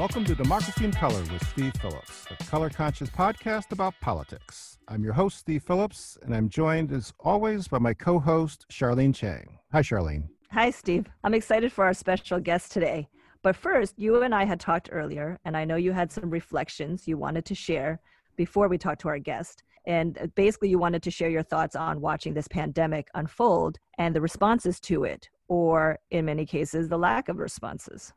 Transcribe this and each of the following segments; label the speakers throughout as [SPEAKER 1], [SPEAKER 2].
[SPEAKER 1] Welcome to Democracy in Color with Steve Phillips, a color conscious podcast about politics. I'm your host, Steve Phillips, and I'm joined as always by my co host, Charlene Chang. Hi, Charlene.
[SPEAKER 2] Hi, Steve. I'm excited for our special guest today. But first, you and I had talked earlier, and I know you had some reflections you wanted to share before we talked to our guest. And uh, basically, you wanted to share your thoughts on watching this pandemic unfold and the responses to it, or in many cases, the lack of responses.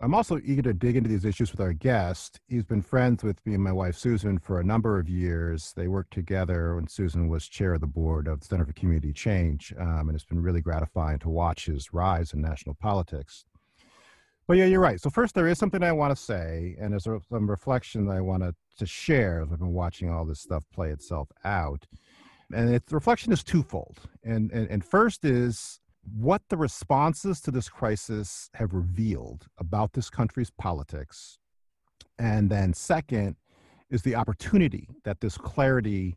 [SPEAKER 1] I'm also eager to dig into these issues with our guest. He's been friends with me and my wife Susan for a number of years. They worked together when Susan was chair of the board of the Center for Community Change, um, and it's been really gratifying to watch his rise in national politics. But yeah, you're right. So first, there is something I want to say, and there's some reflection that I want to, share as I've been watching all this stuff play itself out. And it's, the reflection is twofold. And, and, and first is what the responses to this crisis have revealed about this country's politics. And then, second, is the opportunity that this clarity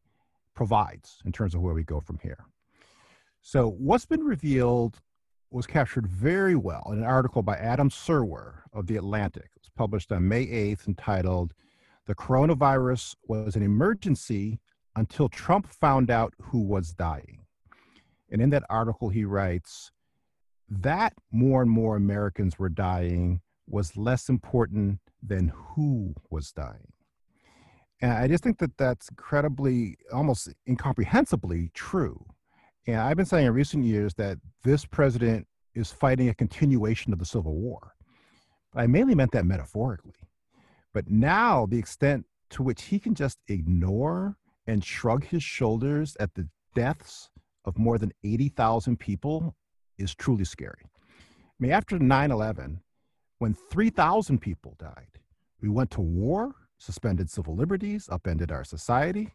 [SPEAKER 1] provides in terms of where we go from here. So, what's been revealed was captured very well in an article by Adam Serwer of The Atlantic. It was published on May 8th entitled, The Coronavirus Was an Emergency Until Trump Found Out Who Was Dying. And in that article, he writes that more and more Americans were dying was less important than who was dying. And I just think that that's incredibly, almost incomprehensibly true. And I've been saying in recent years that this president is fighting a continuation of the Civil War. I mainly meant that metaphorically. But now, the extent to which he can just ignore and shrug his shoulders at the deaths of more than 80,000 people is truly scary. I mean, after 9 11, when 3,000 people died, we went to war, suspended civil liberties, upended our society.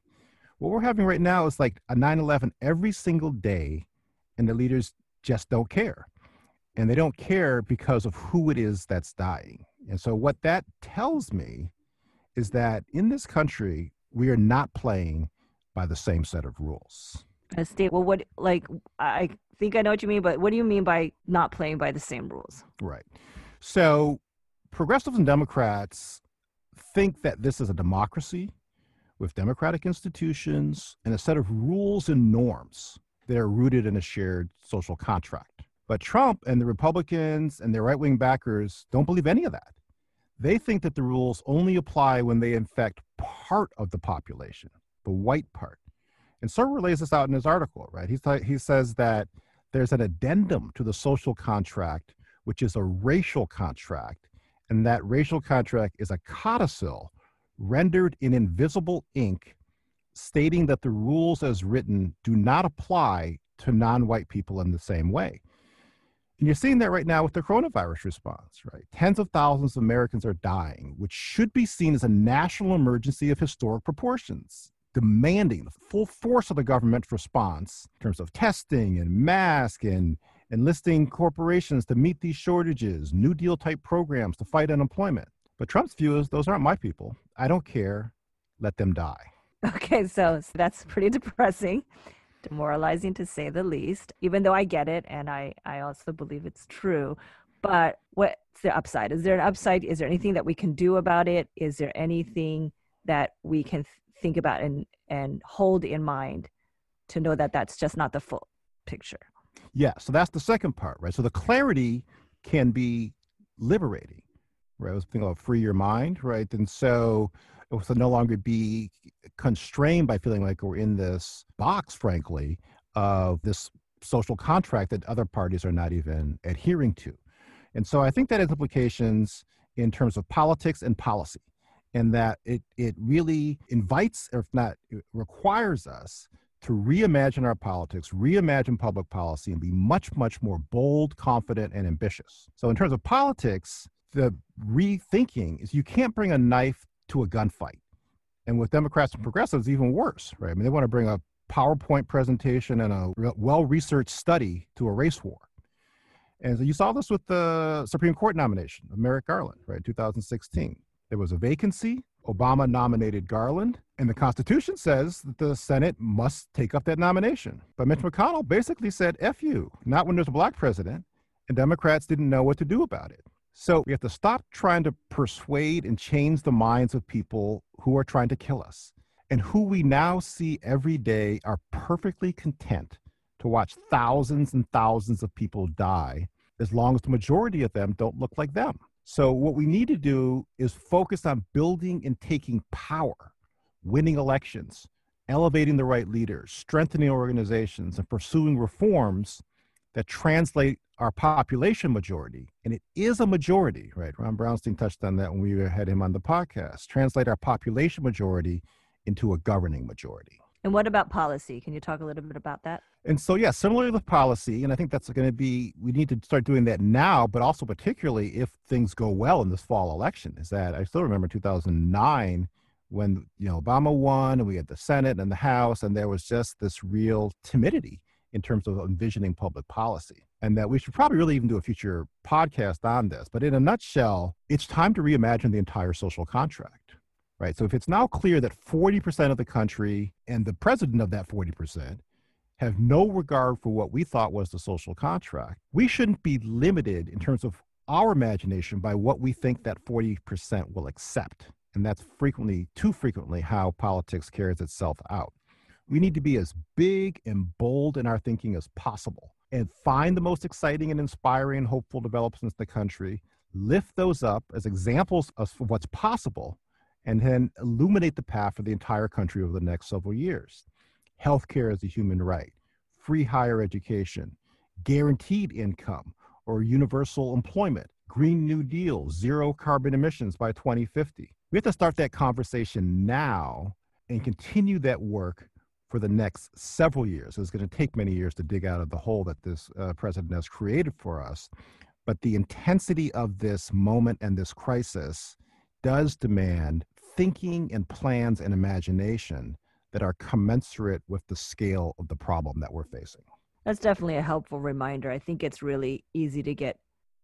[SPEAKER 1] What we're having right now is like a 9 11 every single day, and the leaders just don't care. And they don't care because of who it is that's dying. And so, what that tells me is that in this country, we are not playing by the same set of rules.
[SPEAKER 2] A state. Well, what like I think I know what you mean, but what do you mean by not playing by the same rules?
[SPEAKER 1] Right. So, progressives and Democrats think that this is a democracy with democratic institutions and a set of rules and norms that are rooted in a shared social contract. But Trump and the Republicans and their right wing backers don't believe any of that. They think that the rules only apply when they infect part of the population, the white part. And Serwer lays this out in his article, right? He's he says that there's an addendum to the social contract, which is a racial contract, and that racial contract is a codicil rendered in invisible ink, stating that the rules as written do not apply to non white people in the same way. And you're seeing that right now with the coronavirus response, right? Tens of thousands of Americans are dying, which should be seen as a national emergency of historic proportions demanding the full force of the government response in terms of testing and mask and enlisting corporations to meet these shortages, New Deal type programs to fight unemployment. But Trump's view is those aren't my people. I don't care. Let them die.
[SPEAKER 2] Okay, so, so that's pretty depressing, demoralizing to say the least, even though I get it and I, I also believe it's true. But what's the upside? Is there an upside? Is there anything that we can do about it? Is there anything that we can think about and and hold in mind to know that that's just not the full picture.
[SPEAKER 1] Yeah so that's the second part right? So the clarity can be liberating right? I was thinking about free your mind right? And so to no longer be constrained by feeling like we're in this box frankly of this social contract that other parties are not even adhering to. And so i think that has implications in terms of politics and policy and that it, it really invites, or if not requires us to reimagine our politics, reimagine public policy, and be much, much more bold, confident, and ambitious. So, in terms of politics, the rethinking is you can't bring a knife to a gunfight. And with Democrats and progressives, even worse, right? I mean, they want to bring a PowerPoint presentation and a well researched study to a race war. And so you saw this with the Supreme Court nomination of Merrick Garland, right, 2016. There was a vacancy. Obama nominated Garland, and the Constitution says that the Senate must take up that nomination. But Mitch McConnell basically said, F you, not when there's a black president, and Democrats didn't know what to do about it. So we have to stop trying to persuade and change the minds of people who are trying to kill us and who we now see every day are perfectly content to watch thousands and thousands of people die as long as the majority of them don't look like them. So, what we need to do is focus on building and taking power, winning elections, elevating the right leaders, strengthening organizations, and pursuing reforms that translate our population majority, and it is a majority, right? Ron Brownstein touched on that when we had him on the podcast. Translate our population majority into a governing majority.
[SPEAKER 2] And what about policy? Can you talk a little bit about that?
[SPEAKER 1] And so, yeah, similarly with policy, and I think that's going to be, we need to start doing that now, but also particularly if things go well in this fall election, is that I still remember 2009 when, you know, Obama won and we had the Senate and the House, and there was just this real timidity in terms of envisioning public policy. And that we should probably really even do a future podcast on this. But in a nutshell, it's time to reimagine the entire social contract right? So if it's now clear that 40% of the country and the president of that 40% have no regard for what we thought was the social contract, we shouldn't be limited in terms of our imagination by what we think that 40% will accept. And that's frequently, too frequently, how politics carries itself out. We need to be as big and bold in our thinking as possible and find the most exciting and inspiring and hopeful developments in the country, lift those up as examples of what's possible, and then illuminate the path for the entire country over the next several years. Healthcare is a human right, free higher education, guaranteed income or universal employment, Green New Deal, zero carbon emissions by 2050. We have to start that conversation now and continue that work for the next several years. It's going to take many years to dig out of the hole that this uh, president has created for us. But the intensity of this moment and this crisis does demand thinking and plans and imagination that are commensurate with the scale of the problem that we're facing.
[SPEAKER 2] That's definitely a helpful reminder. I think it's really easy to get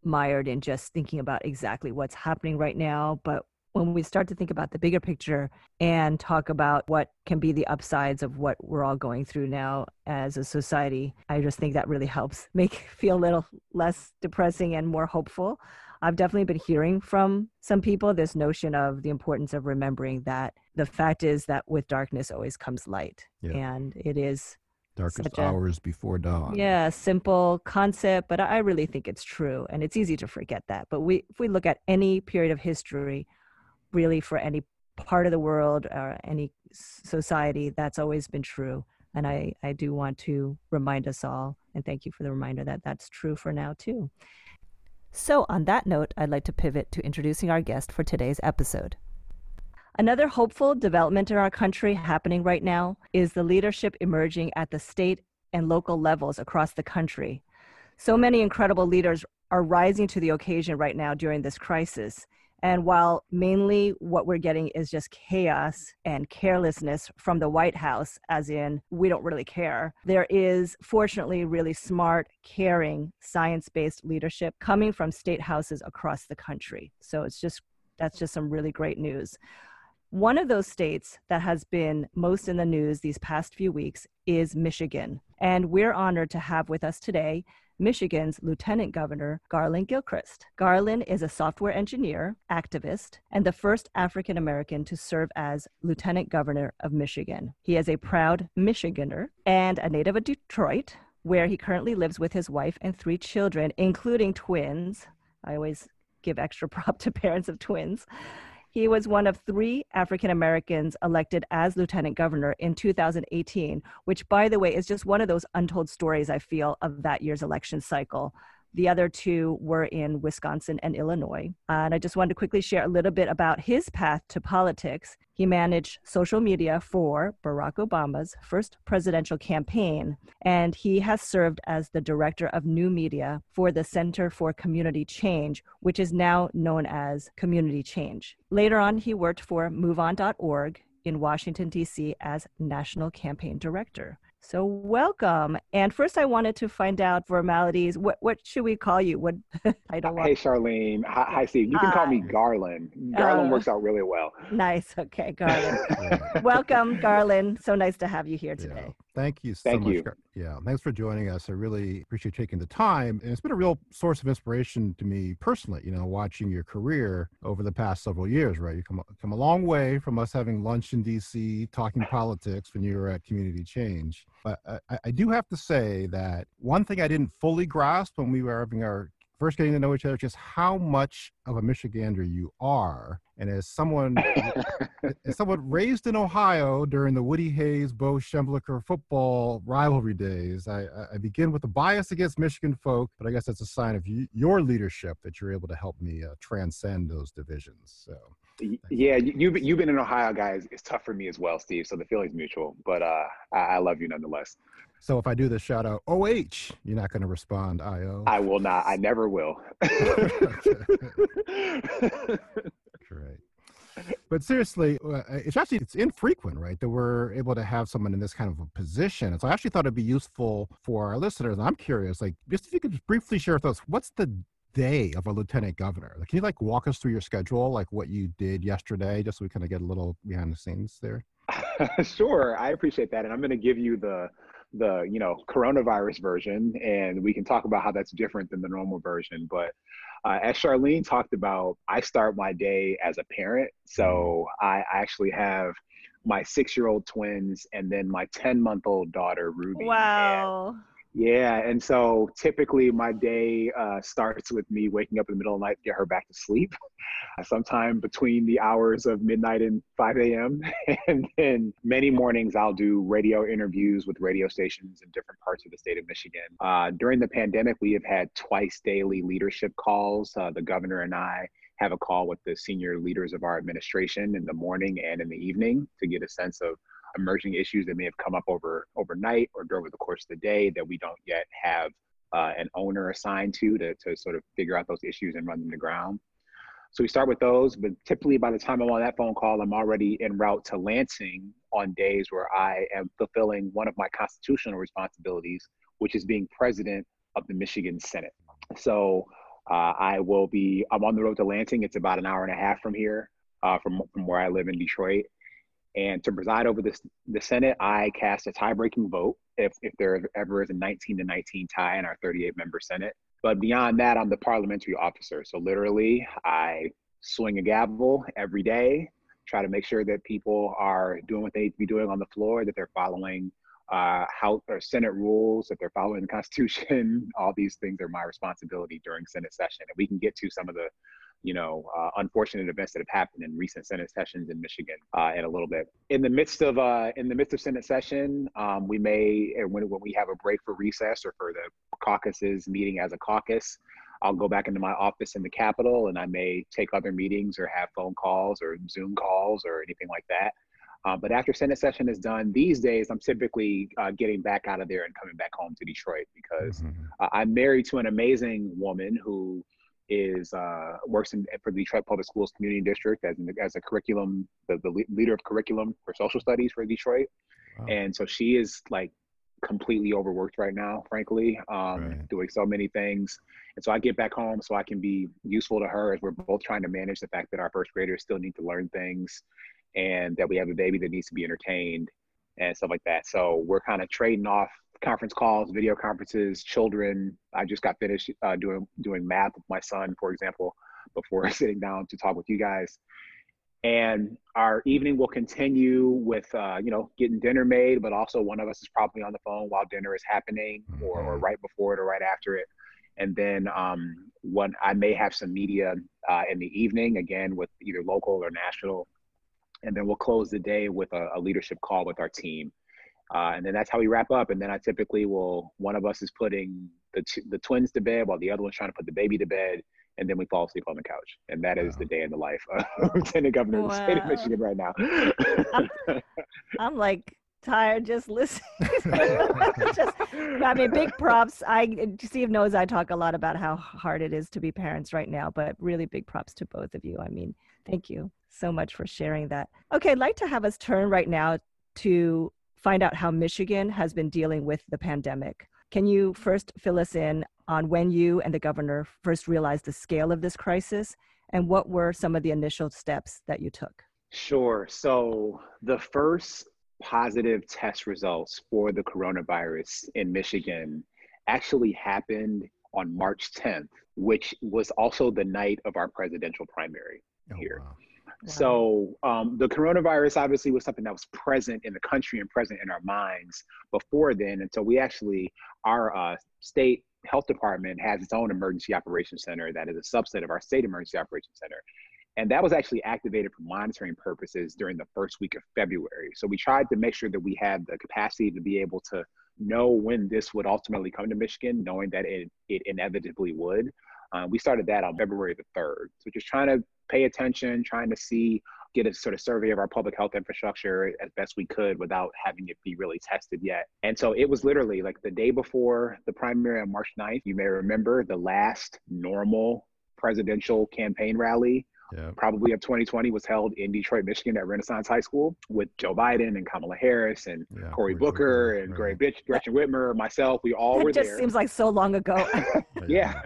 [SPEAKER 2] mired in just thinking about exactly what's happening right now. But when we start to think about the bigger picture and talk about what can be the upsides of what we're all going through now as a society, I just think that really helps make feel a little less depressing and more hopeful. I've definitely been hearing from some people this notion of the importance of remembering that the fact is that with darkness always comes light. Yeah. And it is
[SPEAKER 1] darkest hours a, before dawn.
[SPEAKER 2] Yeah, simple concept, but I really think it's true. And it's easy to forget that. But we if we look at any period of history, really for any part of the world or any society, that's always been true. And I, I do want to remind us all, and thank you for the reminder that that's true for now too. So, on that note, I'd like to pivot to introducing our guest for today's episode. Another hopeful development in our country happening right now is the leadership emerging at the state and local levels across the country. So many incredible leaders are rising to the occasion right now during this crisis. And while mainly what we're getting is just chaos and carelessness from the White House, as in, we don't really care, there is fortunately really smart, caring, science based leadership coming from state houses across the country. So it's just, that's just some really great news. One of those states that has been most in the news these past few weeks is Michigan. And we're honored to have with us today Michigan's Lieutenant Governor Garlin Gilchrist. Garland is a software engineer, activist, and the first African American to serve as Lieutenant Governor of Michigan. He is a proud Michigander and a native of Detroit, where he currently lives with his wife and three children, including twins. I always give extra prop to parents of twins. He was one of three African Americans elected as lieutenant governor in 2018, which, by the way, is just one of those untold stories I feel of that year's election cycle. The other two were in Wisconsin and Illinois. Uh, and I just wanted to quickly share a little bit about his path to politics. He managed social media for Barack Obama's first presidential campaign, and he has served as the director of new media for the Center for Community Change, which is now known as Community Change. Later on, he worked for MoveOn.org in Washington, D.C. as national campaign director. So welcome. And first, I wanted to find out formalities. What what should we call you? What
[SPEAKER 3] I don't. Hey, Charlene. Hi, hi, Steve. You can uh, call me Garlin. Garlin uh, works out really well.
[SPEAKER 2] Nice. Okay, Garlin. welcome, Garlin. So nice to have you here today.
[SPEAKER 1] Thank you so
[SPEAKER 3] Thank
[SPEAKER 1] much.
[SPEAKER 3] you.
[SPEAKER 1] Yeah, thanks for joining us. I really appreciate taking the time. And it's been a real source of inspiration to me personally, you know, watching your career over the past several years, right? You come come a long way from us having lunch in DC, talking politics when you were at Community Change. But I, I do have to say that one thing I didn't fully grasp when we were having our first getting to know each other, just how much of a Michigander you are. And as someone, as someone raised in Ohio during the Woody Hayes, Bo Schembechler football rivalry days, I, I begin with a bias against Michigan folk, but I guess that's a sign of you, your leadership that you're able to help me uh, transcend those divisions. So.
[SPEAKER 3] Yeah, you've you've been in Ohio, guys. It's tough for me as well, Steve. So the feeling's mutual, but uh, I, I love you nonetheless.
[SPEAKER 1] So if I do the shout out OH, you're not going to respond IO.
[SPEAKER 3] I will not. I never will.
[SPEAKER 1] Great. But seriously, uh, it's actually it's infrequent, right, that we're able to have someone in this kind of a position. And so I actually thought it'd be useful for our listeners. I'm curious, like, just if you could just briefly share with us, what's the day of a lieutenant governor? Like, can you like walk us through your schedule, like what you did yesterday, just so we kind of get a little behind the scenes there?
[SPEAKER 3] sure, I appreciate that, and I'm going to give you the the you know coronavirus version, and we can talk about how that's different than the normal version. But uh, as Charlene talked about, I start my day as a parent, so I actually have my six year old twins and then my 10 month old daughter ruby
[SPEAKER 2] wow
[SPEAKER 3] and yeah, and so typically my day uh, starts with me waking up in the middle of the night to get her back to sleep, sometime between the hours of midnight and 5 a.m. and then many mornings I'll do radio interviews with radio stations in different parts of the state of Michigan. Uh, during the pandemic, we have had twice daily leadership calls. Uh, the governor and I have a call with the senior leaders of our administration in the morning and in the evening to get a sense of emerging issues that may have come up over overnight or over the course of the day that we don't yet have uh, an owner assigned to, to to sort of figure out those issues and run them to ground. So we start with those, but typically by the time I'm on that phone call, I'm already en route to Lansing on days where I am fulfilling one of my constitutional responsibilities, which is being president of the Michigan Senate. So uh, I will be, I'm on the road to Lansing. It's about an hour and a half from here, uh, from, from where I live in Detroit. And to preside over this, the Senate, I cast a tie-breaking vote if, if there ever is a 19 to 19 tie in our 38 member Senate. But beyond that, I'm the parliamentary officer. So literally, I swing a gavel every day, try to make sure that people are doing what they need to be doing on the floor, that they're following uh, House or Senate rules, that they're following the Constitution. All these things are my responsibility during Senate session. And we can get to some of the you know, uh, unfortunate events that have happened in recent Senate sessions in Michigan uh, in a little bit. In the midst of uh, in the midst of Senate session, um, we may when when we have a break for recess or for the caucuses meeting as a caucus, I'll go back into my office in the Capitol and I may take other meetings or have phone calls or Zoom calls or anything like that. Uh, but after Senate session is done, these days I'm typically uh, getting back out of there and coming back home to Detroit because mm-hmm. uh, I'm married to an amazing woman who is uh, works in, for the Detroit Public Schools Community District as, as a curriculum, the, the leader of curriculum for social studies for Detroit. Wow. And so she is like completely overworked right now, frankly, um, right. doing so many things. And so I get back home so I can be useful to her as we're both trying to manage the fact that our first graders still need to learn things and that we have a baby that needs to be entertained and stuff like that. So we're kind of trading off conference calls, video conferences, children. I just got finished uh, doing doing math with my son, for example, before sitting down to talk with you guys. And our evening will continue with uh, you know getting dinner made, but also one of us is probably on the phone while dinner is happening, or, or mm-hmm. right before it or right after it. And then um, one I may have some media uh, in the evening again with either local or national, and then we'll close the day with a, a leadership call with our team uh, and then that's how we wrap up. And then I typically will, one of us is putting the, t- the twins to bed while the other one's trying to put the baby to bed. And then we fall asleep on the couch. And that is the day in the life of Lieutenant Governor wow. of the state of Michigan right now.
[SPEAKER 2] I'm, I'm like tired just listening. just, I mean, big props. I Steve knows I talk a lot about how hard it is to be parents right now, but really big props to both of you. I mean, thank you so much for sharing that. Okay, I'd like to have us turn right now to find out how Michigan has been dealing with the pandemic. Can you first fill us in on when you and the governor first realized the scale of this crisis and what were some of the initial steps that you took?
[SPEAKER 3] Sure. So the first positive test results for the coronavirus in Michigan actually happened on March 10th, which was also the night of our presidential primary oh, here. Wow. So um, the coronavirus obviously was something that was present in the country and present in our minds before then. And so we actually, our uh, state health department has its own emergency operations center that is a subset of our state emergency operations center. And that was actually activated for monitoring purposes during the first week of February. So we tried to make sure that we had the capacity to be able to know when this would ultimately come to Michigan, knowing that it, it inevitably would. Um, we started that on February the 3rd. So just trying to pay attention, trying to see, get a sort of survey of our public health infrastructure as best we could without having it be really tested yet. And so it was literally like the day before the primary on March 9th. You may remember the last normal presidential campaign rally yeah. probably of 2020 was held in Detroit, Michigan at Renaissance High School with Joe Biden and Kamala Harris and yeah, Cory Booker and right. Gretchen Whitmer, myself. We all
[SPEAKER 2] that
[SPEAKER 3] were there.
[SPEAKER 2] It just seems like so long ago.
[SPEAKER 3] yeah.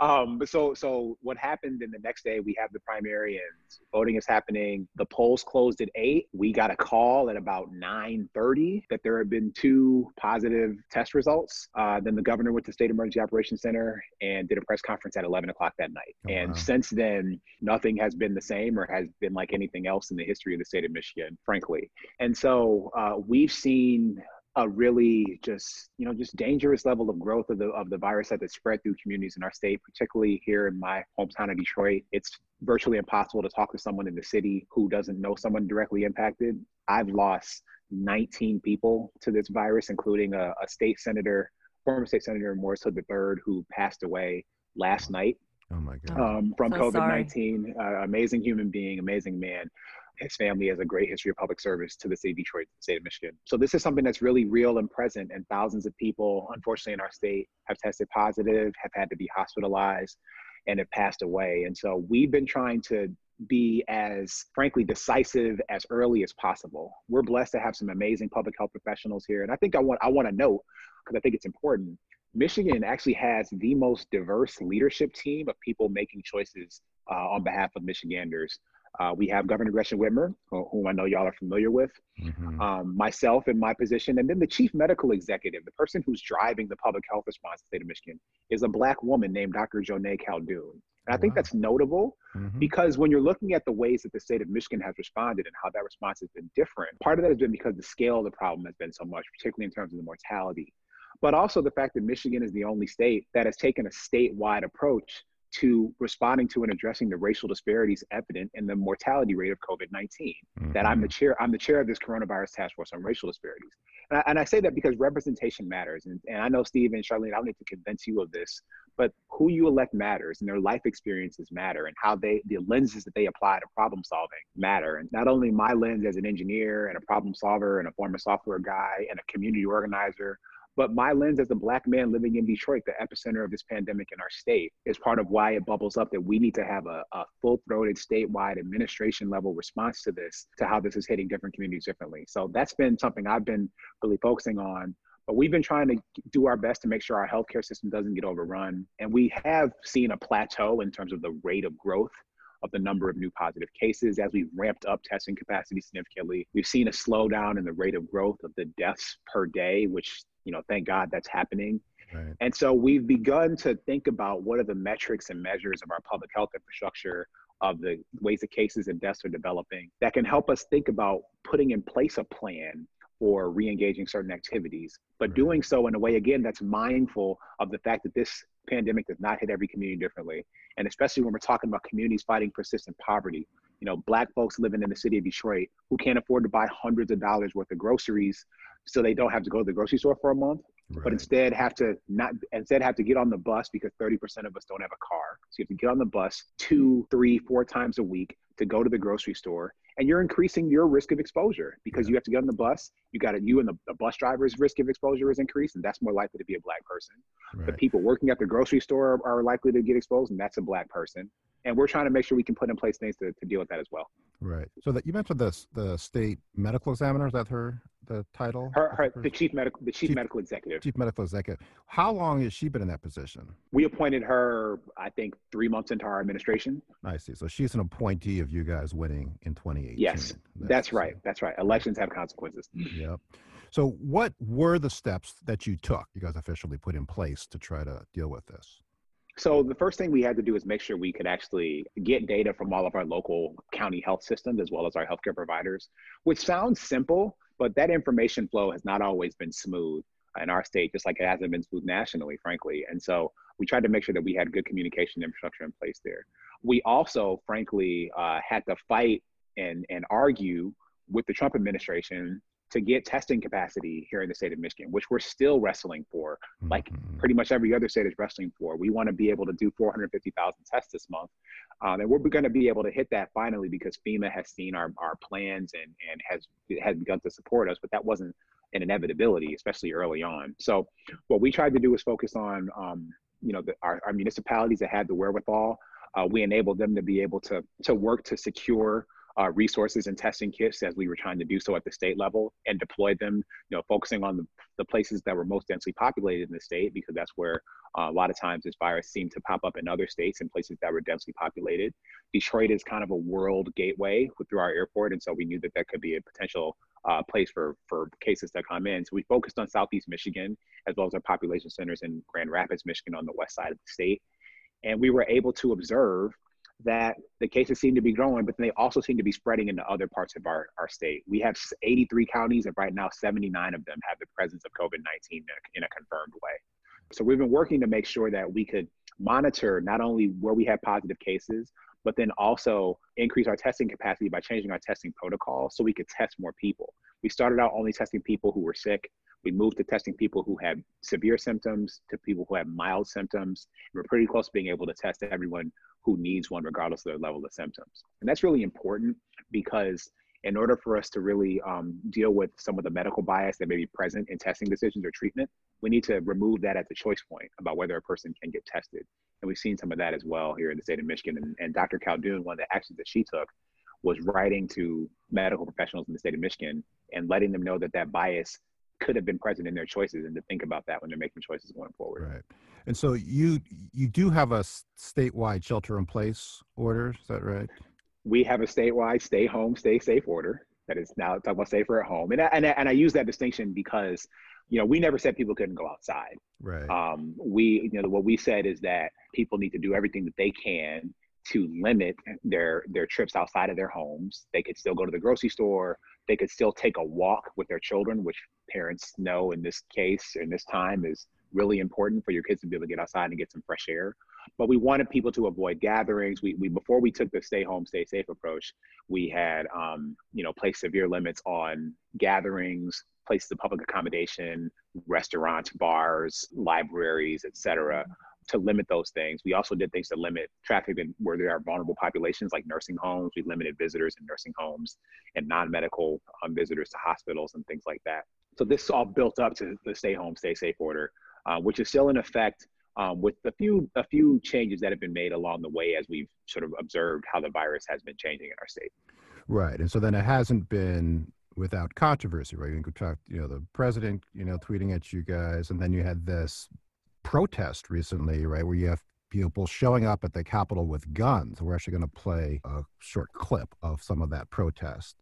[SPEAKER 3] Um, but so so what happened in the next day? We have the primary and voting is happening. The polls closed at eight. We got a call at about 9:30 that there had been two positive test results. Uh, then the governor went to State Emergency Operations Center and did a press conference at 11 o'clock that night. Oh, and wow. since then, nothing has been the same or has been like anything else in the history of the state of Michigan, frankly. And so uh, we've seen a really just you know just dangerous level of growth of the of the virus that has spread through communities in our state, particularly here in my hometown of Detroit. It's virtually impossible to talk to someone in the city who doesn't know someone directly impacted. I've lost 19 people to this virus, including a, a state senator, former state senator Morris Hood III, who passed away last night
[SPEAKER 1] Oh my God.
[SPEAKER 3] Um, from so COVID 19. Uh, amazing human being, amazing man. His family has a great history of public service to the city of Detroit, the state of Michigan. So this is something that's really real and present, and thousands of people, unfortunately, in our state have tested positive, have had to be hospitalized, and have passed away. And so we've been trying to be as frankly decisive as early as possible. We're blessed to have some amazing public health professionals here, and I think I want I want to note because I think it's important Michigan actually has the most diverse leadership team of people making choices uh, on behalf of Michiganders. Uh, we have Governor Gretchen Whitmer, whom I know y'all are familiar with, mm-hmm. um, myself in my position, and then the chief medical executive, the person who's driving the public health response in the state of Michigan, is a black woman named Dr. Joneigh Khaldun. And I think wow. that's notable mm-hmm. because when you're looking at the ways that the state of Michigan has responded and how that response has been different, part of that has been because the scale of the problem has been so much, particularly in terms of the mortality but also the fact that Michigan is the only state that has taken a statewide approach to responding to and addressing the racial disparities evident in the mortality rate of COVID-19. Mm-hmm. That I'm the chair, I'm the chair of this coronavirus task force on racial disparities. And I, and I say that because representation matters. And, and I know Steve and Charlene, I don't need to convince you of this, but who you elect matters and their life experiences matter and how they, the lenses that they apply to problem solving matter. And not only my lens as an engineer and a problem solver and a former software guy and a community organizer, but my lens as a black man living in Detroit, the epicenter of this pandemic in our state, is part of why it bubbles up that we need to have a, a full throated statewide administration level response to this, to how this is hitting different communities differently. So that's been something I've been really focusing on. But we've been trying to do our best to make sure our healthcare system doesn't get overrun. And we have seen a plateau in terms of the rate of growth of the number of new positive cases as we've ramped up testing capacity significantly. We've seen a slowdown in the rate of growth of the deaths per day, which you know, thank God that's happening. Right. And so we've begun to think about what are the metrics and measures of our public health infrastructure, of the ways that cases and deaths are developing that can help us think about putting in place a plan for re-engaging certain activities, but right. doing so in a way again that's mindful of the fact that this pandemic does not hit every community differently, and especially when we're talking about communities fighting persistent poverty. You know, black folks living in the city of Detroit who can't afford to buy hundreds of dollars worth of groceries so they don't have to go to the grocery store for a month, right. but instead have to not instead have to get on the bus because 30% of us don't have a car. So you have to get on the bus two, three, four times a week to go to the grocery store. And you're increasing your risk of exposure because yeah. you have to get on the bus. You got to, you and the, the, bus driver's risk of exposure is increased, and that's more likely to be a black person. Right. The people working at the grocery store are, are likely to get exposed, and that's a black person. And we're trying to make sure we can put in place things to, to deal with that as well.
[SPEAKER 1] Right. So that you mentioned this the state medical examiner. Is that her the title?
[SPEAKER 3] Her, her the chief medical the chief, chief, medical executive.
[SPEAKER 1] Chief medical executive. How long has she been in that position?
[SPEAKER 3] We appointed her, I think, three months into our administration.
[SPEAKER 1] I see. So she's an appointee of you guys winning in 2018.
[SPEAKER 3] Yes, that's, that's right. That's right. Elections have consequences.
[SPEAKER 1] Yep. So what were the steps that you took? You guys officially put in place to try to deal with this.
[SPEAKER 3] So the first thing we had to do is make sure we could actually get data from all of our local county health systems as well as our healthcare providers, which sounds simple, but that information flow has not always been smooth in our state, just like it hasn't been smooth nationally, frankly. And so we tried to make sure that we had good communication infrastructure in place there. We also, frankly, uh, had to fight and, and argue with the Trump administration to get testing capacity here in the state of Michigan, which we're still wrestling for, like mm-hmm. pretty much every other state is wrestling for. We want to be able to do 450,000 tests this month. Um, and we're going to be able to hit that finally because FEMA has seen our, our plans and, and has, has begun to support us, but that wasn't an inevitability, especially early on. So what we tried to do was focus on, um, you know, the, our, our municipalities that had the wherewithal. Uh, we enabled them to be able to, to work to secure uh, resources and testing kits as we were trying to do so at the state level and deploy them, you know, focusing on the, the places that were most densely populated in the state because that's where uh, a lot of times this virus seemed to pop up in other states and places that were densely populated. Detroit is kind of a world gateway through our airport, and so we knew that that could be a potential uh, place for for cases to come in. So we focused on Southeast Michigan as well as our population centers in Grand Rapids, Michigan, on the west side of the state, and we were able to observe that the cases seem to be growing, but they also seem to be spreading into other parts of our, our state. We have 83 counties, and right now 79 of them have the presence of COVID 19 in a confirmed way. So we've been working to make sure that we could monitor not only where we have positive cases, but then also increase our testing capacity by changing our testing protocol so we could test more people. We started out only testing people who were sick. We moved to testing people who had severe symptoms to people who had mild symptoms. We're pretty close to being able to test everyone who needs one, regardless of their level of symptoms. And that's really important because in order for us to really um, deal with some of the medical bias that may be present in testing decisions or treatment, we need to remove that at the choice point about whether a person can get tested. And we've seen some of that as well here in the state of Michigan. And, and Dr. Khaldun, one of the actions that she took was writing to medical professionals in the state of Michigan and letting them know that that bias could have been present in their choices and to think about that when they're making choices going forward.
[SPEAKER 1] Right. And so you you do have a statewide shelter in place order, is that right?
[SPEAKER 3] We have a statewide stay home, stay safe order that is now talking about safer at home. And I, and I, and I use that distinction because you know, we never said people couldn't go outside.
[SPEAKER 1] Right.
[SPEAKER 3] Um, we, you know, what we said is that people need to do everything that they can to limit their their trips outside of their homes. They could still go to the grocery store. They could still take a walk with their children, which parents know in this case in this time is really important for your kids to be able to get outside and get some fresh air. But we wanted people to avoid gatherings. We, we before we took the stay home, stay safe approach, we had um, you know placed severe limits on gatherings, places of public accommodation, restaurants, bars, libraries, etc to limit those things. We also did things to limit traffic in where there are vulnerable populations like nursing homes. We limited visitors in nursing homes and non-medical um, visitors to hospitals and things like that. So this all built up to the stay home, stay safe order, uh, which is still in effect um, with a few a few changes that have been made along the way as we've sort of observed how the virus has been changing in our state.
[SPEAKER 1] Right, and so then it hasn't been without controversy, right? You could talk, you know, the president, you know, tweeting at you guys, and then you had this protest recently, right, where you have people showing up at the Capitol with guns. We're actually going to play a short clip of some of that protest.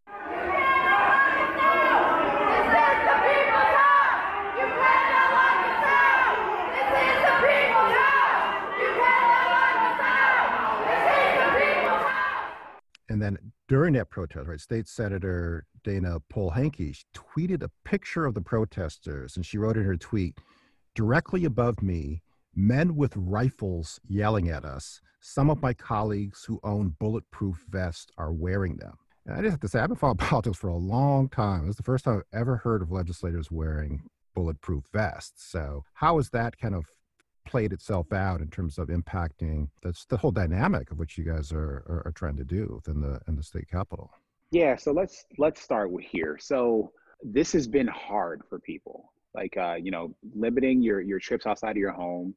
[SPEAKER 1] And then during that protest, right, State Senator Dana Polehanki tweeted a picture of the protesters, and she wrote in her tweet, Directly above me, men with rifles yelling at us. Some of my colleagues who own bulletproof vests are wearing them. And I just have to say, I've been following politics for a long time. It's the first time I've ever heard of legislators wearing bulletproof vests. So, how is that kind of played itself out in terms of impacting that's the whole dynamic of what you guys are, are, are trying to do within the in the state capitol?
[SPEAKER 3] Yeah, so let's let's start with here. So this has been hard for people like uh, you know limiting your your trips outside of your home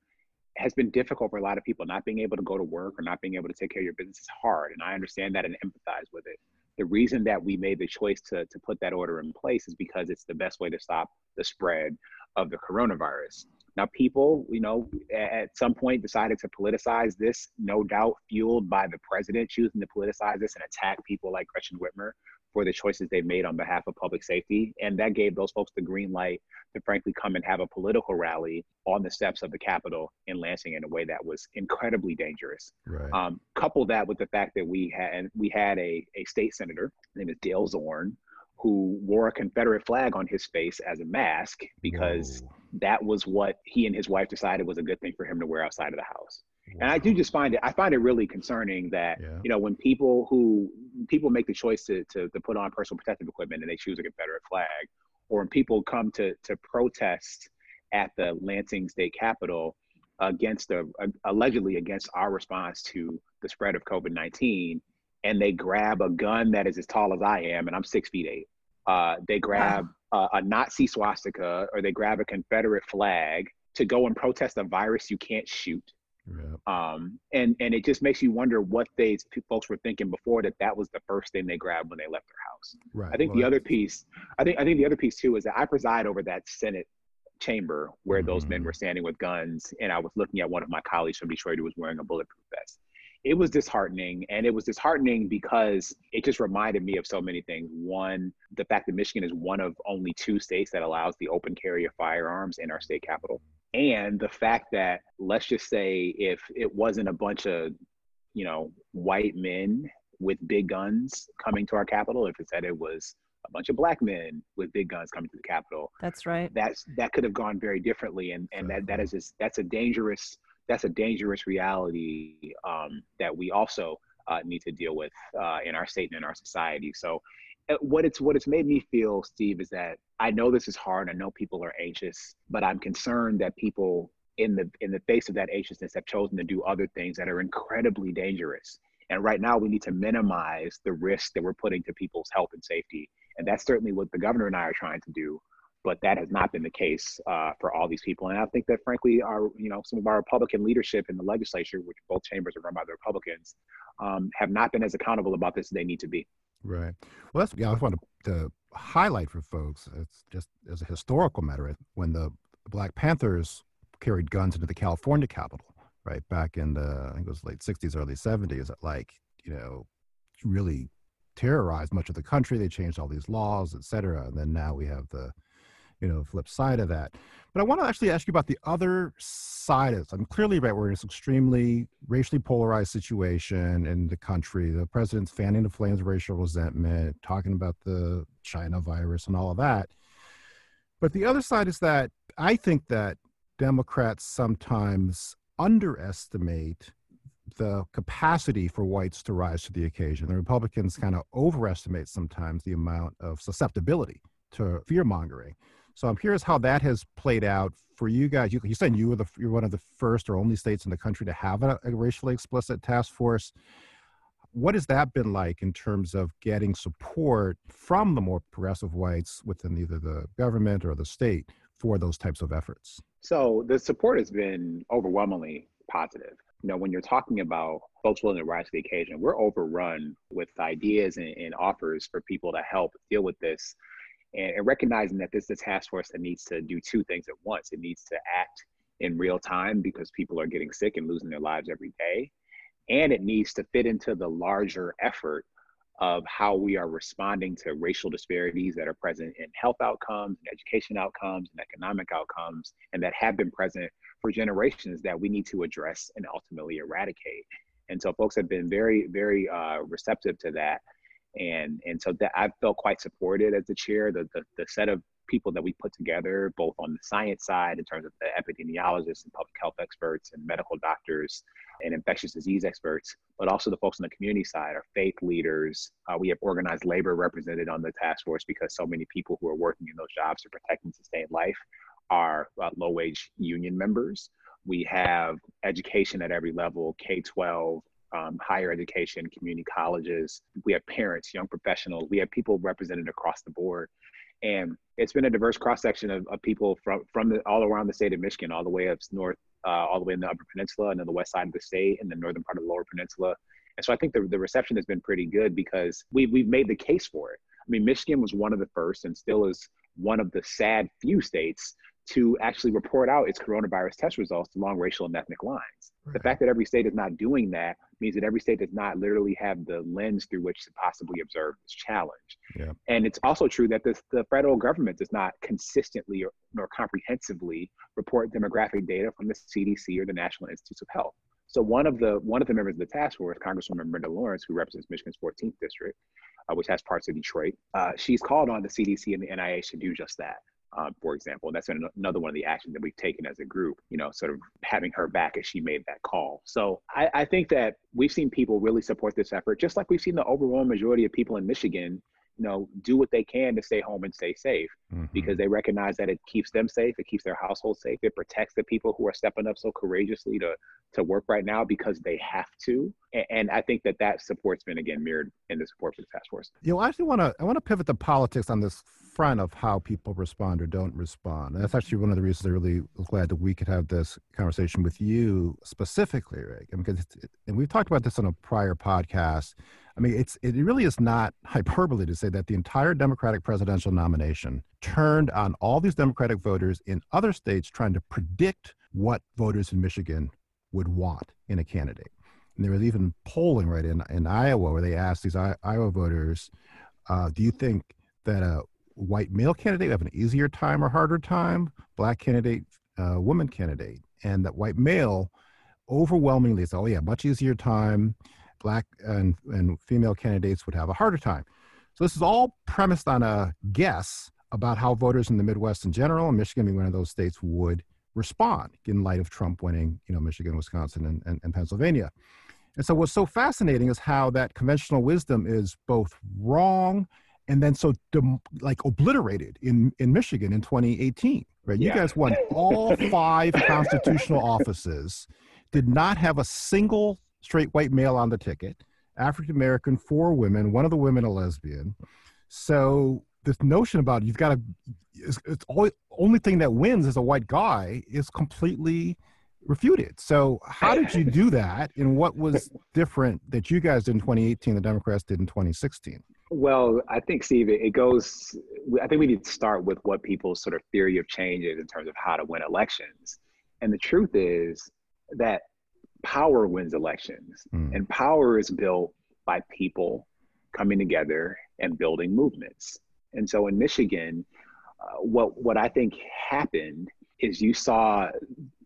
[SPEAKER 3] has been difficult for a lot of people not being able to go to work or not being able to take care of your business is hard and i understand that and empathize with it the reason that we made the choice to, to put that order in place is because it's the best way to stop the spread of the coronavirus. Now, people, you know, at some point decided to politicize this, no doubt fueled by the president choosing to politicize this and attack people like Gretchen Whitmer for the choices they've made on behalf of public safety. And that gave those folks the green light to frankly come and have a political rally on the steps of the Capitol in Lansing in a way that was incredibly dangerous.
[SPEAKER 1] Right.
[SPEAKER 3] Um, couple that with the fact that we had we had a, a state senator, name is Dale Zorn, who wore a Confederate flag on his face as a mask because Whoa. That was what he and his wife decided was a good thing for him to wear outside of the house. And I do just find it I find it really concerning that yeah. you know when people who people make the choice to, to to put on personal protective equipment and they choose a Confederate flag, or when people come to to protest at the Lansing State Capitol against the a allegedly against our response to the spread of COVID nineteen, and they grab a gun that is as tall as I am, and I'm six feet eight. Uh, they grab wow. A, a Nazi swastika or they grab a Confederate flag to go and protest a virus you can't shoot yeah. Um, and and it just makes you wonder what they folks were thinking before that that was the first thing they grabbed when they left their house. Right. I think well, the other piece, I think I think the other piece too is that I preside over that Senate chamber where mm-hmm. those men mm-hmm. were standing with guns, and I was looking at one of my colleagues from Detroit who was wearing a bulletproof vest. It was disheartening, and it was disheartening because it just reminded me of so many things. One, the fact that Michigan is one of only two states that allows the open carry of firearms in our state capital. And the fact that let's just say if it wasn't a bunch of you know white men with big guns coming to our capital if it said it was a bunch of black men with big guns coming to the capital
[SPEAKER 2] that's right.
[SPEAKER 3] that's that could have gone very differently. And and that that is just that's a dangerous that's a dangerous reality um, that we also uh, need to deal with uh, in our state and in our society so uh, what it's what it's made me feel, Steve, is that I know this is hard. I know people are anxious, but I'm concerned that people in the in the face of that anxiousness have chosen to do other things that are incredibly dangerous. And right now, we need to minimize the risk that we're putting to people's health and safety. And that's certainly what the governor and I are trying to do. But that has not been the case uh, for all these people. And I think that, frankly, our you know some of our Republican leadership in the legislature, which both chambers are run by the Republicans, um, have not been as accountable about this as they need to be.
[SPEAKER 1] Right. Well, that's yeah. I want to, to highlight for folks. It's just as a historical matter when the Black Panthers carried guns into the California Capitol, right back in the I think it was late '60s, early '70s. Like you know, really terrorized much of the country. They changed all these laws, et cetera. And then now we have the you know flip side of that but i want to actually ask you about the other side of this. i'm clearly right we're in this extremely racially polarized situation in the country the president's fanning the flames of racial resentment talking about the china virus and all of that but the other side is that i think that democrats sometimes underestimate the capacity for whites to rise to the occasion. The Republicans kind of overestimate sometimes the amount of susceptibility to fear mongering. So I'm curious how that has played out for you guys. You, you said you were the you're one of the first or only states in the country to have a, a racially explicit task force. What has that been like in terms of getting support from the more progressive whites within either the government or the state for those types of efforts?
[SPEAKER 3] So the support has been overwhelmingly positive. You know, when you're talking about folks willing to rise to the occasion, we're overrun with ideas and, and offers for people to help deal with this and, and recognizing that this is a task force that needs to do two things at once. It needs to act in real time because people are getting sick and losing their lives every day. And it needs to fit into the larger effort of how we are responding to racial disparities that are present in health outcomes, and education outcomes, and economic outcomes, and that have been present for generations that we need to address and ultimately eradicate. And so folks have been very, very uh, receptive to that and and so that I felt quite supported as the chair. The, the, the set of people that we put together, both on the science side in terms of the epidemiologists and public health experts and medical doctors and infectious disease experts, but also the folks on the community side, our faith leaders. Uh, we have organized labor represented on the task force because so many people who are working in those jobs to protect and sustain life are uh, low wage union members. We have education at every level, K 12, um, higher education, community colleges. We have parents, young professionals. We have people represented across the board. And it's been a diverse cross section of, of, people from, from the, all around the state of Michigan, all the way up north, uh, all the way in the Upper Peninsula and then the west side of the state and the northern part of the Lower Peninsula. And so I think the, the reception has been pretty good because we, we've made the case for it. I mean, Michigan was one of the first and still is one of the sad few states to actually report out its coronavirus test results along racial and ethnic lines. Right. The fact that every state is not doing that means that every state does not literally have the lens through which to possibly observe this challenge. Yeah. And it's also true that this, the federal government does not consistently or, nor comprehensively report demographic data from the CDC or the National Institutes of Health. So one of the one of the members of the task force, Congresswoman Brenda Lawrence, who represents Michigan's 14th district, uh, which has parts of Detroit, uh, she's called on the CDC and the NIH to do just that um, for example. And that's been another one of the actions that we've taken as a group, you know, sort of having her back as she made that call. So I, I think that we've seen people really support this effort, just like we've seen the overwhelming majority of people in Michigan you know, do what they can to stay home and stay safe mm-hmm. because they recognize that it keeps them safe, it keeps their household safe, it protects the people who are stepping up so courageously to to work right now because they have to. And, and I think that that support's been again mirrored in the support for the task force.
[SPEAKER 1] You know, I actually want to I want to pivot to politics on this front of how people respond or don't respond. And that's actually one of the reasons I really was glad that we could have this conversation with you specifically, Rick. Because and we've talked about this on a prior podcast I mean, it's it really is not hyperbole to say that the entire Democratic presidential nomination turned on all these Democratic voters in other states trying to predict what voters in Michigan would want in a candidate. And there was even polling right in in Iowa where they asked these I, Iowa voters, uh, "Do you think that a white male candidate would have an easier time or harder time? Black candidate, uh, woman candidate?" And that white male overwhelmingly said, "Oh yeah, much easier time." Black and, and female candidates would have a harder time. So this is all premised on a guess about how voters in the Midwest in general, and Michigan being one of those states, would respond in light of Trump winning, you know, Michigan, Wisconsin, and, and, and Pennsylvania. And so what's so fascinating is how that conventional wisdom is both wrong and then so dem- like obliterated in, in Michigan in 2018. Right? You guys won all five constitutional offices, did not have a single straight white male on the ticket, African American, four women, one of the women a lesbian. So this notion about you've got to, it's, it's all, only thing that wins is a white guy is completely refuted. So how did you do that, and what was different that you guys did in 2018, the Democrats did in 2016?
[SPEAKER 3] Well, I think Steve, it goes. I think we need to start with what people's sort of theory of change is in terms of how to win elections. And the truth is that power wins elections, mm. and power is built by people coming together and building movements. And so in Michigan, uh, what what I think happened is you saw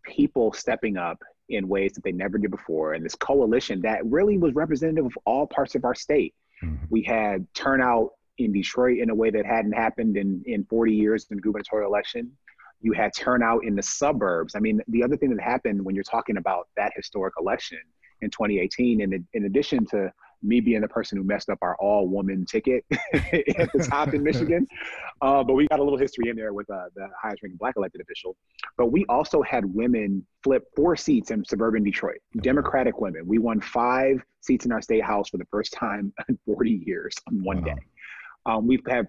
[SPEAKER 3] people stepping up in ways that they never did before, and this coalition that really was representative of all parts of our state. Mm-hmm. We had turnout in Detroit in a way that hadn't happened in, in 40 years in the gubernatorial election you had turnout in the suburbs. I mean, the other thing that happened when you're talking about that historic election in 2018, in, in addition to me being the person who messed up our all woman ticket at the top in Michigan. Uh, but we got a little history in there with uh, the highest ranking black elected official. But we also had women flip four seats in suburban Detroit, Democratic women. We won five seats in our state house for the first time in 40 years on one wow. day. Um, we've had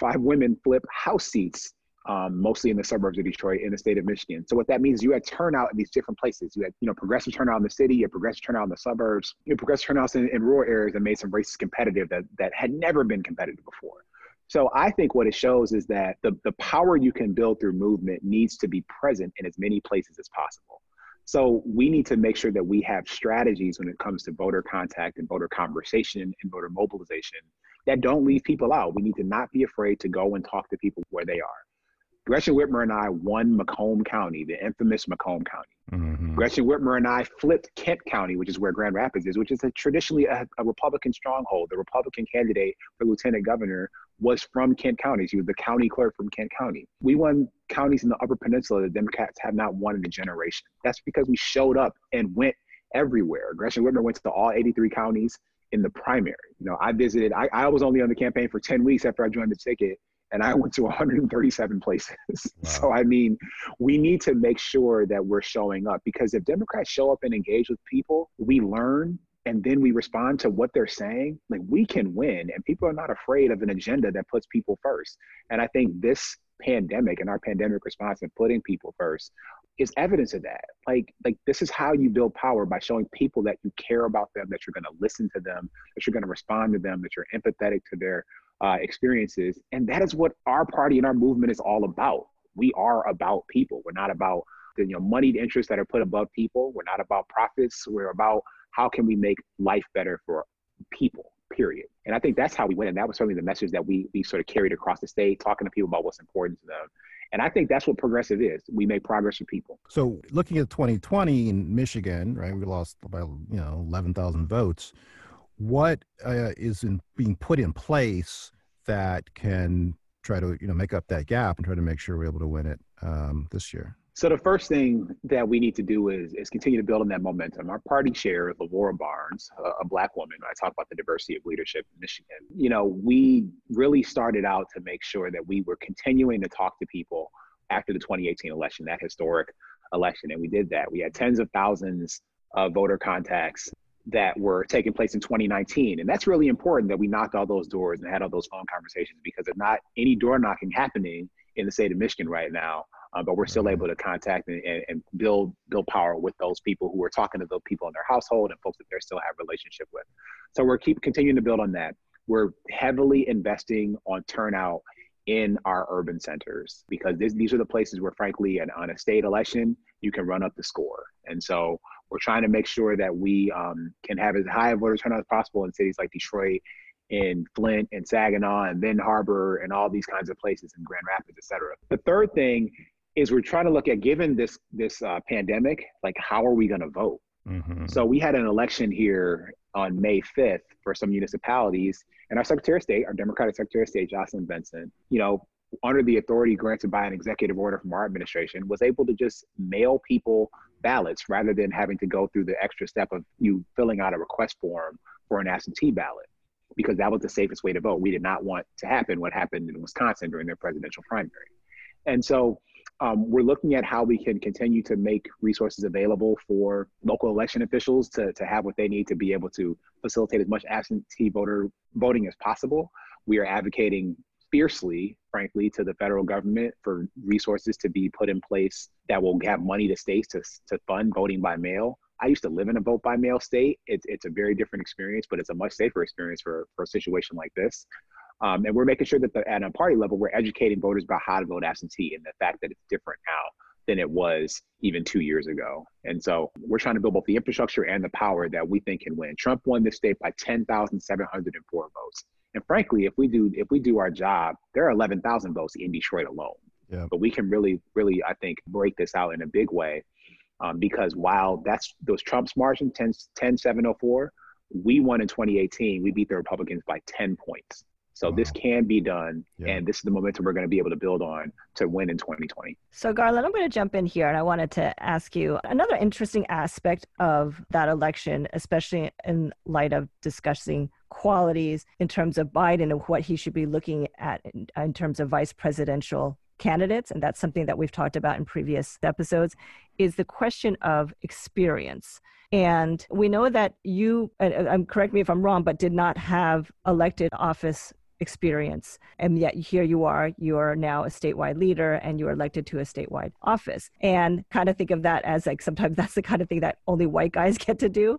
[SPEAKER 3] five women flip house seats um, mostly in the suburbs of Detroit in the state of Michigan. So what that means, is you had turnout in these different places. You had, you know, progressive turnout in the city, you had progressive turnout in the suburbs, you had progressive turnouts in, in rural areas that made some races competitive that, that had never been competitive before. So I think what it shows is that the, the power you can build through movement needs to be present in as many places as possible. So we need to make sure that we have strategies when it comes to voter contact and voter conversation and voter mobilization that don't leave people out. We need to not be afraid to go and talk to people where they are. Gretchen Whitmer and I won Macomb County, the infamous Macomb County. Mm-hmm. Gretchen Whitmer and I flipped Kent County, which is where Grand Rapids is, which is a, traditionally a, a, Republican stronghold. The Republican candidate for lieutenant governor was from Kent County. She was the county clerk from Kent County. We won counties in the Upper Peninsula that Democrats have not won in a generation. That's because we showed up and went everywhere. Gretchen Whitmer went to all 83 counties in the primary. You know, I visited, I, I was only on the campaign for 10 weeks after I joined the ticket and I went to 137 places. Wow. So, I mean, we need to make sure that we're showing up because if Democrats show up and engage with people, we learn and then we respond to what they're saying, like we can win. And people are not afraid of an agenda that puts people first. And I think this pandemic and our pandemic response and putting people first is evidence of that. Like, like this is how you build power by showing people that you care about them, that you're going to listen to them, that you're going to respond to them, that you're empathetic to their uh, experiences, and that is what our party and our movement is all about. We are about people. We're not about the you know moneyed interests that are put above people. We're not about profits. We're about how can we make life better for people. Period. And I think that's how we went. And that was certainly the message that we we sort of carried across the state, talking to people about what's important to them and I think that's what progressive is. We make progress for people.
[SPEAKER 1] So looking at 2020 in Michigan, right, we lost about, you know, 11,000 votes. What uh, is in, being put in place that can try to, you know, make up that gap and try to make sure we're able to win it um, this year?
[SPEAKER 3] So the first thing that we need to do is is continue to build on that momentum. Our party chair, Lavora Barnes, a, a black woman, I talk about the diversity of leadership in Michigan. You know, we really started out to make sure that we were continuing to talk to people after the 2018 election, that historic election, and we did that. We had tens of thousands of voter contacts that were taking place in 2019. And that's really important that we knocked all those doors and had all those phone conversations because there's not any door knocking happening in the state of Michigan right now uh, but we're still able to contact and, and, build build power with those people who are talking to those people in their household and folks that they still have relationship with. So we're keep continuing to build on that. We're heavily investing on turnout in our urban centers because this, these are the places where, frankly, an, on a state election, you can run up the score. And so we're trying to make sure that we um, can have as high a voter turnout as possible in cities like Detroit and Flint and Saginaw and Benton Harbor and all these kinds of places in Grand Rapids, et cetera. The third thing is we're trying to look at given this this uh, pandemic, like how are we going to vote? Mm-hmm. So we had an election here on May 5th for some municipalities, and our Secretary of State, our Democratic Secretary of State, Jocelyn Benson, you know, under the authority granted by an executive order from our administration, was able to just mail people ballots rather than having to go through the extra step of you filling out a request form for an absentee ballot because that was the safest way to vote. We did not want to happen what happened in Wisconsin during their presidential primary. And so um, we're looking at how we can continue to make resources available for local election officials to, to have what they need to be able to facilitate as much absentee voter voting as possible. We are advocating fiercely, frankly, to the federal government for resources to be put in place that will have money to states to, to fund voting by mail. I used to live in a vote by mail state. It's, it's a very different experience, but it's a much safer experience for, for a situation like this. Um, and we're making sure that the, at a party level, we're educating voters about how to vote absentee and the fact that it's different now than it was even two years ago. And so we're trying to build both the infrastructure and the power that we think can win. Trump won this state by 10,704 votes. And frankly, if we do if we do our job, there are 11,000 votes in Detroit alone. Yeah. But we can really, really, I think, break this out in a big way. Um, because while that's those Trump's margin 10, 10 704, we won in 2018. We beat the Republicans by 10 points. So wow. this mm-hmm. can be done, yeah. and this is the momentum we're going to be able to build on to win in 2020.
[SPEAKER 2] So Garlin, I'm going to jump in here, and I wanted to ask you another interesting aspect of that election, especially in light of discussing qualities in terms of Biden and what he should be looking at in, in terms of vice presidential candidates, and that's something that we've talked about in previous episodes, is the question of experience. And we know that you, and correct me if I'm wrong, but did not have elected office experience. And yet here you are, you are now a statewide leader and you are elected to a statewide office. And kind of think of that as like sometimes that's the kind of thing that only white guys get to do.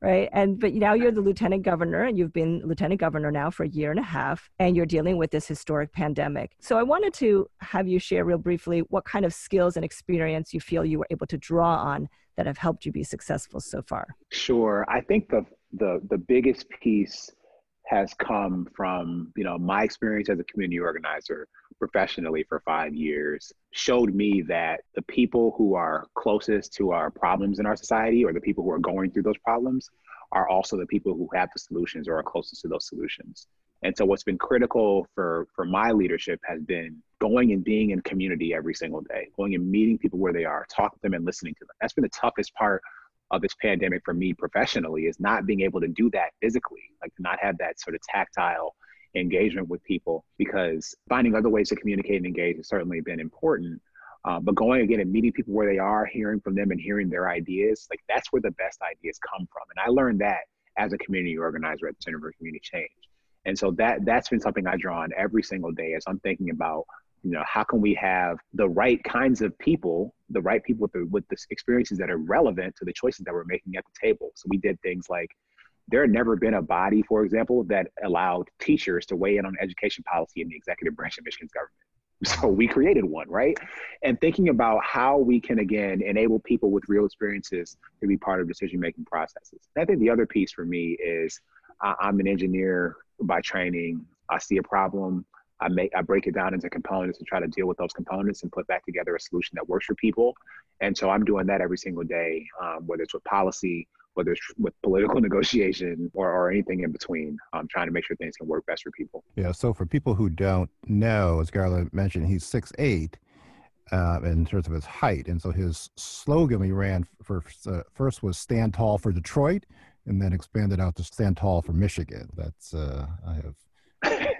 [SPEAKER 2] Right. And but now you're the lieutenant governor and you've been lieutenant governor now for a year and a half and you're dealing with this historic pandemic. So I wanted to have you share real briefly what kind of skills and experience you feel you were able to draw on that have helped you be successful so far.
[SPEAKER 3] Sure. I think the the the biggest piece has come from you know my experience as a community organizer professionally for five years showed me that the people who are closest to our problems in our society or the people who are going through those problems are also the people who have the solutions or are closest to those solutions. And so what's been critical for for my leadership has been going and being in community every single day going and meeting people where they are talking to them and listening to them. That's been the toughest part of this pandemic for me professionally is not being able to do that physically, like not have that sort of tactile engagement with people because finding other ways to communicate and engage has certainly been important. Um, but going again and meeting people where they are, hearing from them and hearing their ideas, like that's where the best ideas come from. And I learned that as a community organizer at the Center for Community Change. And so that that's been something I draw on every single day as I'm thinking about you know, how can we have the right kinds of people, the right people with the, with the experiences that are relevant to the choices that we're making at the table? So we did things like there had never been a body, for example, that allowed teachers to weigh in on education policy in the executive branch of Michigan's government. So we created one, right? And thinking about how we can again enable people with real experiences to be part of decision making processes. I think the other piece for me is I'm an engineer by training. I see a problem. I make I break it down into components and try to deal with those components and put back together a solution that works for people. And so I'm doing that every single day, um, whether it's with policy, whether it's with political negotiation or, or anything in between. I'm trying to make sure things can work best for people.
[SPEAKER 1] Yeah. So for people who don't know, as Garlin mentioned, he's six eight. Uh, in terms of his height, and so his slogan he ran for uh, first was "Stand tall for Detroit," and then expanded out to "Stand tall for Michigan." That's uh, I have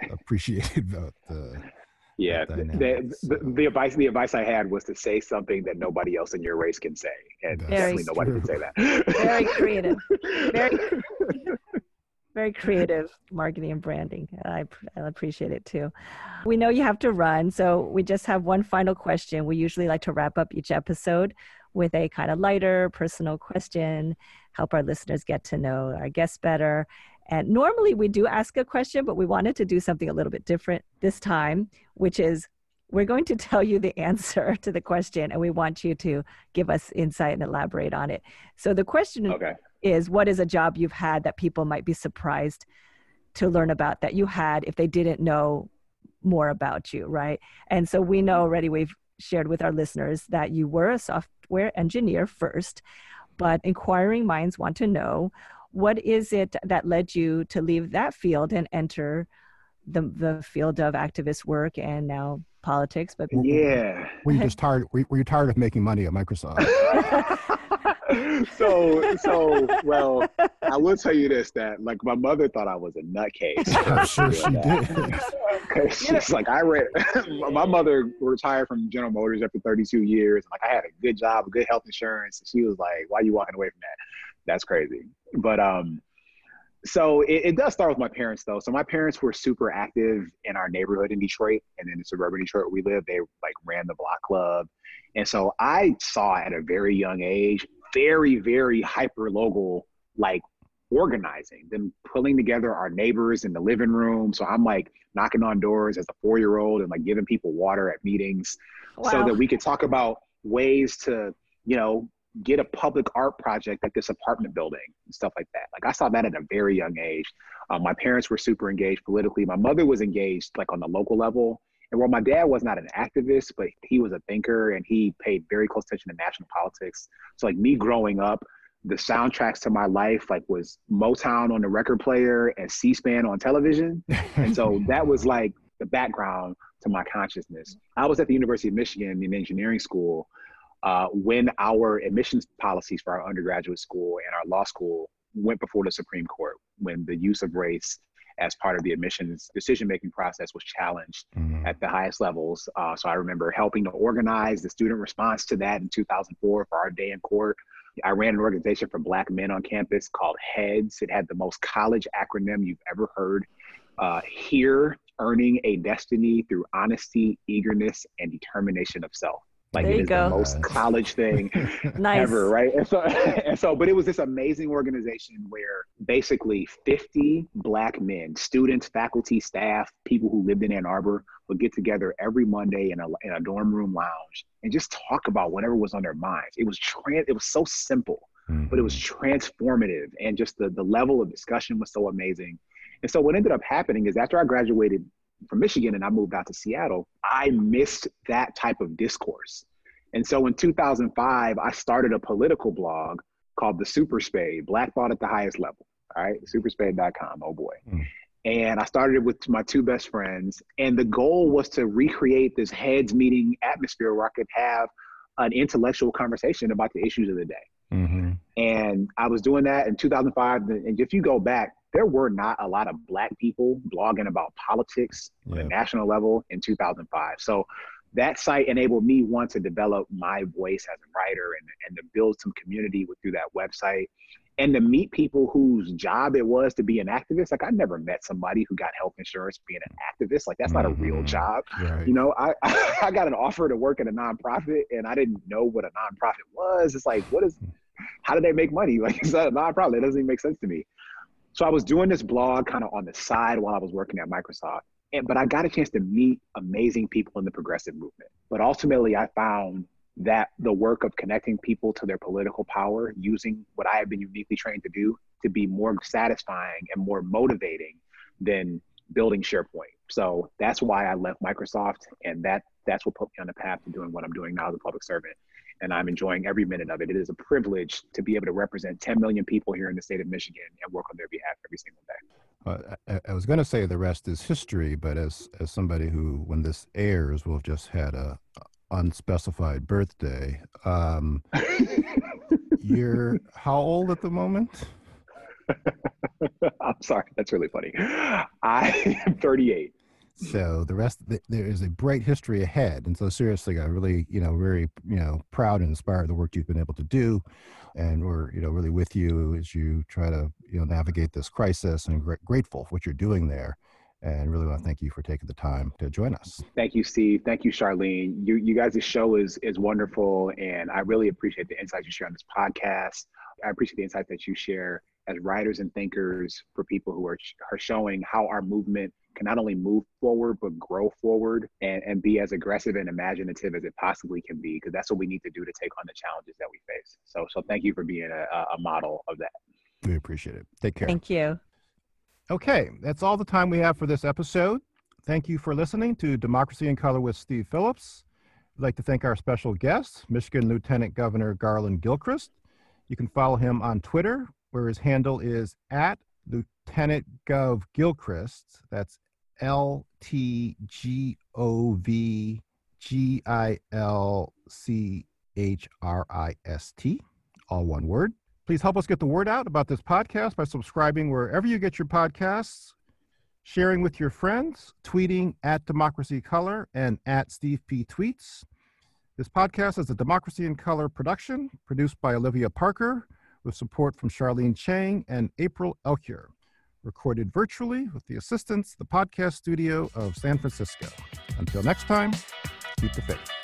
[SPEAKER 1] appreciated about the
[SPEAKER 3] yeah the, the, the, the, advice the advice i had was to say something that nobody else in your race can say and very definitely nobody can say that.
[SPEAKER 2] Very creative. Very very creative marketing and branding. I, I appreciate it too. We know you have to run so we just have one final question. We usually like to wrap up each episode with a kind of lighter personal question help our listeners get to know our guests better and normally we do ask a question, but we wanted to do something a little bit different this time, which is we're going to tell you the answer to the question and we want you to give us insight and elaborate on it. So the question okay. is what is a job you've had that people might be surprised to learn about that you had if they didn't know more about you, right? And so we know mm-hmm. already we've shared with our listeners that you were a software engineer first, but inquiring minds want to know what is it that led you to leave that field and enter the the field of activist work and now politics but
[SPEAKER 3] yeah.
[SPEAKER 1] Were you just tired were you tired of making money at microsoft?
[SPEAKER 3] So so well i will tell you this that like my mother thought i was a nutcase.
[SPEAKER 1] I'm sure she did.
[SPEAKER 3] She's like i read my mother retired from general motors after 32 years like i had a good job good health insurance and she was like why are you walking away from that that's crazy. But um, so it, it, does start with my parents though. So my parents were super active in our neighborhood in Detroit, and in the suburban Detroit where we live, they like ran the block club, and so I saw at a very young age, very very hyper local like organizing, them pulling together our neighbors in the living room. So I'm like knocking on doors as a four year old and like giving people water at meetings, wow. so that we could talk about ways to you know get a public art project at this apartment building and stuff like that. Like I saw that at a very young age. Um, my parents were super engaged politically. My mother was engaged like on the local level. And while my dad was not an activist, but he was a thinker and he paid very close attention to national politics. So like me growing up, the soundtracks to my life like was Motown on the record player and C-SPAN on television. And so that was like the background to my consciousness. I was at the University of Michigan in engineering school uh, when our admissions policies for our undergraduate school and our law school went before the Supreme Court, when the use of race as part of the admissions decision making process was challenged mm-hmm. at the highest levels. Uh, so I remember helping to organize the student response to that in 2004 for our day in court. I ran an organization for black men on campus called HEADS. It had the most college acronym you've ever heard. Uh, here, earning a destiny through honesty, eagerness, and determination of self. Like there it is go. the most college thing nice. ever, right? And so, and so, but it was this amazing organization where basically 50 black men, students, faculty, staff, people who lived in Ann Arbor would get together every Monday in a, in a dorm room lounge and just talk about whatever was on their minds. It was trans, it was so simple, mm-hmm. but it was mm-hmm. transformative, and just the the level of discussion was so amazing. And so, what ended up happening is after I graduated from Michigan and I moved out to Seattle, I missed that type of discourse. And so in 2005, I started a political blog called the Super Spade, Black Thought at the Highest Level. All right, superspade.com. Oh boy. Mm. And I started it with my two best friends. And the goal was to recreate this heads meeting atmosphere where I could have an intellectual conversation about the issues of the day. Mm-hmm. And I was doing that in 2005. And if you go back, there were not a lot of black people blogging about politics yeah. on a national level in 2005. So that site enabled me one to develop my voice as a writer and, and to build some community with, through that website and to meet people whose job it was to be an activist like i never met somebody who got health insurance being an activist. Like that's not a real
[SPEAKER 1] Mhm.
[SPEAKER 3] job.
[SPEAKER 1] Right.
[SPEAKER 3] you know I, I got an offer to work at a nonprofit and i didn't know what a nonprofit was. It's like what is how do they make money? Like it's not a nonprofit. It doesn't even make sense to me. So i was doing this blog kind of on the side while i was working at microsoft and, but i got a chance to meet amazing people in the progressive movement. But ultimately i found that the work of connecting people to their political power using what I have been uniquely trained to do to be more satisfying and more motivating than building SharePoint. So that's why I left Microsoft and that that's what put me on the path to doing what I'm doing now as a public servant. And I'm enjoying every minute of it. It is a privilege to be able to represent 10 million people here in the state of Michigan and work on their behalf every single day.
[SPEAKER 1] Uh, I, I was going to say the rest is history, but as as somebody who, when this airs, will have just had a unspecified birthday, um, you're how old at the moment?
[SPEAKER 3] I'm sorry, that's really funny. I am 38.
[SPEAKER 1] So the rest, th- there is a bright history ahead, and so seriously, I'm really, you know, very, you know, proud and inspired of the work you've been able to do, and we're, you know, really with you as you try to, you know, navigate this crisis, and gr- grateful for what you're doing there, and really want to thank you for taking the time to join us.
[SPEAKER 3] Thank you, Steve. Thank you, Charlene. You you guys' show is is wonderful, and I really appreciate the insights you share on this podcast. I appreciate the insight that you share as writers and thinkers for people who are are showing how our movement can not only move forward but grow forward and, and be as aggressive and imaginative as it possibly can be because that's what we need to do to take on the challenges that we face. So so thank you for being a, a model of that.
[SPEAKER 1] We appreciate it. Take care.
[SPEAKER 2] Thank you.
[SPEAKER 1] Okay, that's all the time we have for this episode. Thank you for listening to Democracy in Color with Steve Phillips. I'd like to thank our special guest, Michigan Lieutenant Governor Garlin Gilchrist. You can follow him on Twitter, where his handle is at Lieutenant Gov Gilchrist. That's L T G O V G I L C H R I S T, all one word. Please help us get the word out about this podcast by subscribing wherever you get your podcasts, sharing with your friends, tweeting at Democracy Color and at Steve P. Tweets. This podcast is a Democracy in Color production produced by Olivia Parker with support from Charlene Chang and April Elkier. Recorded virtually with the assistance of the podcast studio of San Francisco. Until next time, keep the faith.